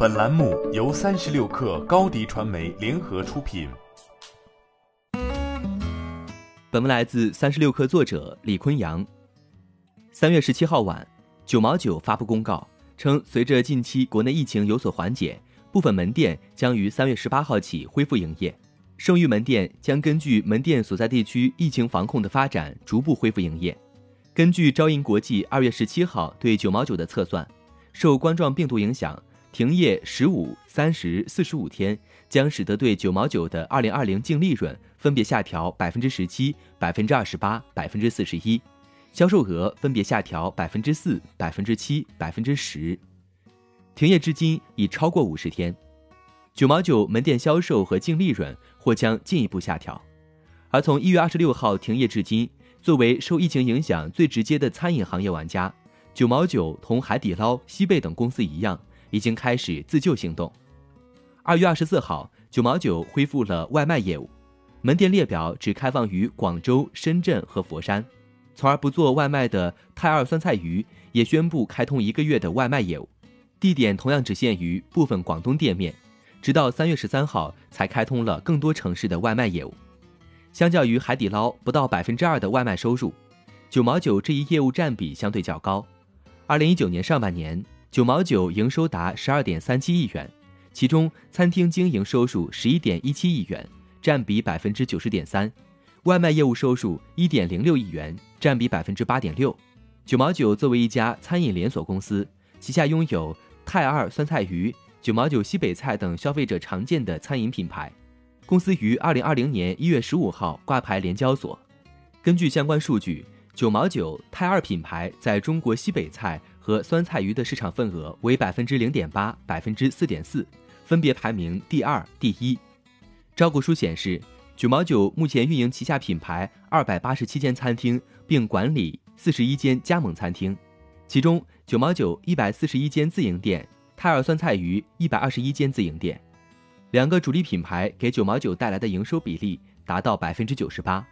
本栏目由三十六氪高低传媒联合出品。本文来自三十六氪作者李坤阳。三月十七号晚，九毛九发布公告称，随着近期国内疫情有所缓解，部分门店将于三月十八号起恢复营业，剩余门店将根据门店所在地区疫情防控的发展逐步恢复营业。根据招银国际二月十七号对九毛九的测算，受冠状病毒影响，停业十五、三十、四十五天，将使得对九毛九的二零二零净利润分别下调百分之十七、百分之二十八、百分之四十一，销售额分别下调百分之四、百分之七、百分之十。停业至今已超过五十天，九毛九门店销售和净利润或将进一步下调。而从一月二十六号停业至今。作为受疫情影响最直接的餐饮行业玩家，九毛九同海底捞、西贝等公司一样，已经开始自救行动。二月二十四号，九毛九恢复了外卖业务，门店列表只开放于广州、深圳和佛山。从而不做外卖的泰二酸菜鱼也宣布开通一个月的外卖业务，地点同样只限于部分广东店面，直到三月十三号才开通了更多城市的外卖业务。相较于海底捞不到百分之二的外卖收入，九毛九这一业务占比相对较高。二零一九年上半年，九毛九营收达十二点三七亿元，其中餐厅经营收入十一点一七亿元，占比百分之九十点三；外卖业务收入一点零六亿元，占比百分之八点六。九毛九作为一家餐饮连锁公司，旗下拥有泰二酸菜鱼、九毛九西北菜等消费者常见的餐饮品牌。公司于二零二零年一月十五号挂牌联交所。根据相关数据，九毛九、泰二品牌在中国西北菜和酸菜鱼的市场份额为百分之零点八、百分之四点四，分别排名第二、第一。招股书显示，九毛九目前运营旗下品牌二百八十七间餐厅，并管理四十一间加盟餐厅，其中九毛九一百四十一间自营店，泰二酸菜鱼一百二十一间自营店。两个主力品牌给九毛九带来的营收比例达到百分之九十八。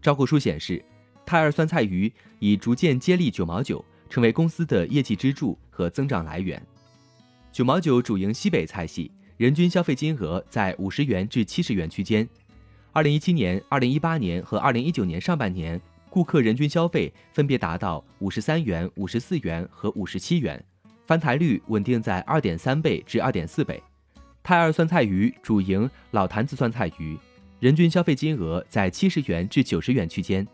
招股书显示，泰二酸菜鱼已逐渐接力九毛九，成为公司的业绩支柱和增长来源。九毛九主营西北菜系，人均消费金额在五十元至七十元区间。二零一七年、二零一八年和二零一九年上半年，顾客人均消费分别达到五十三元、五十四元和五十七元，翻台率稳定在二点三倍至二点四倍。泰二酸菜鱼主营老坛子酸菜鱼，人均消费金额在七十元至九十元区间，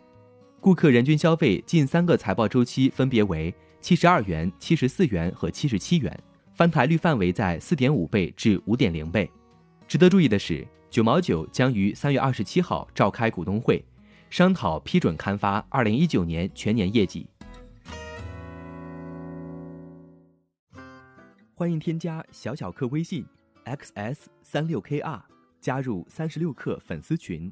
顾客人均消费近三个财报周期分别为七十二元、七十四元和七十七元，翻台率范围在四点五倍至五点零倍。值得注意的是，九毛九将于三月二十七号召开股东会，商讨批准刊发二零一九年全年业绩。欢迎添加小小客微信。xs 三六 kr 加入三十六氪粉丝群，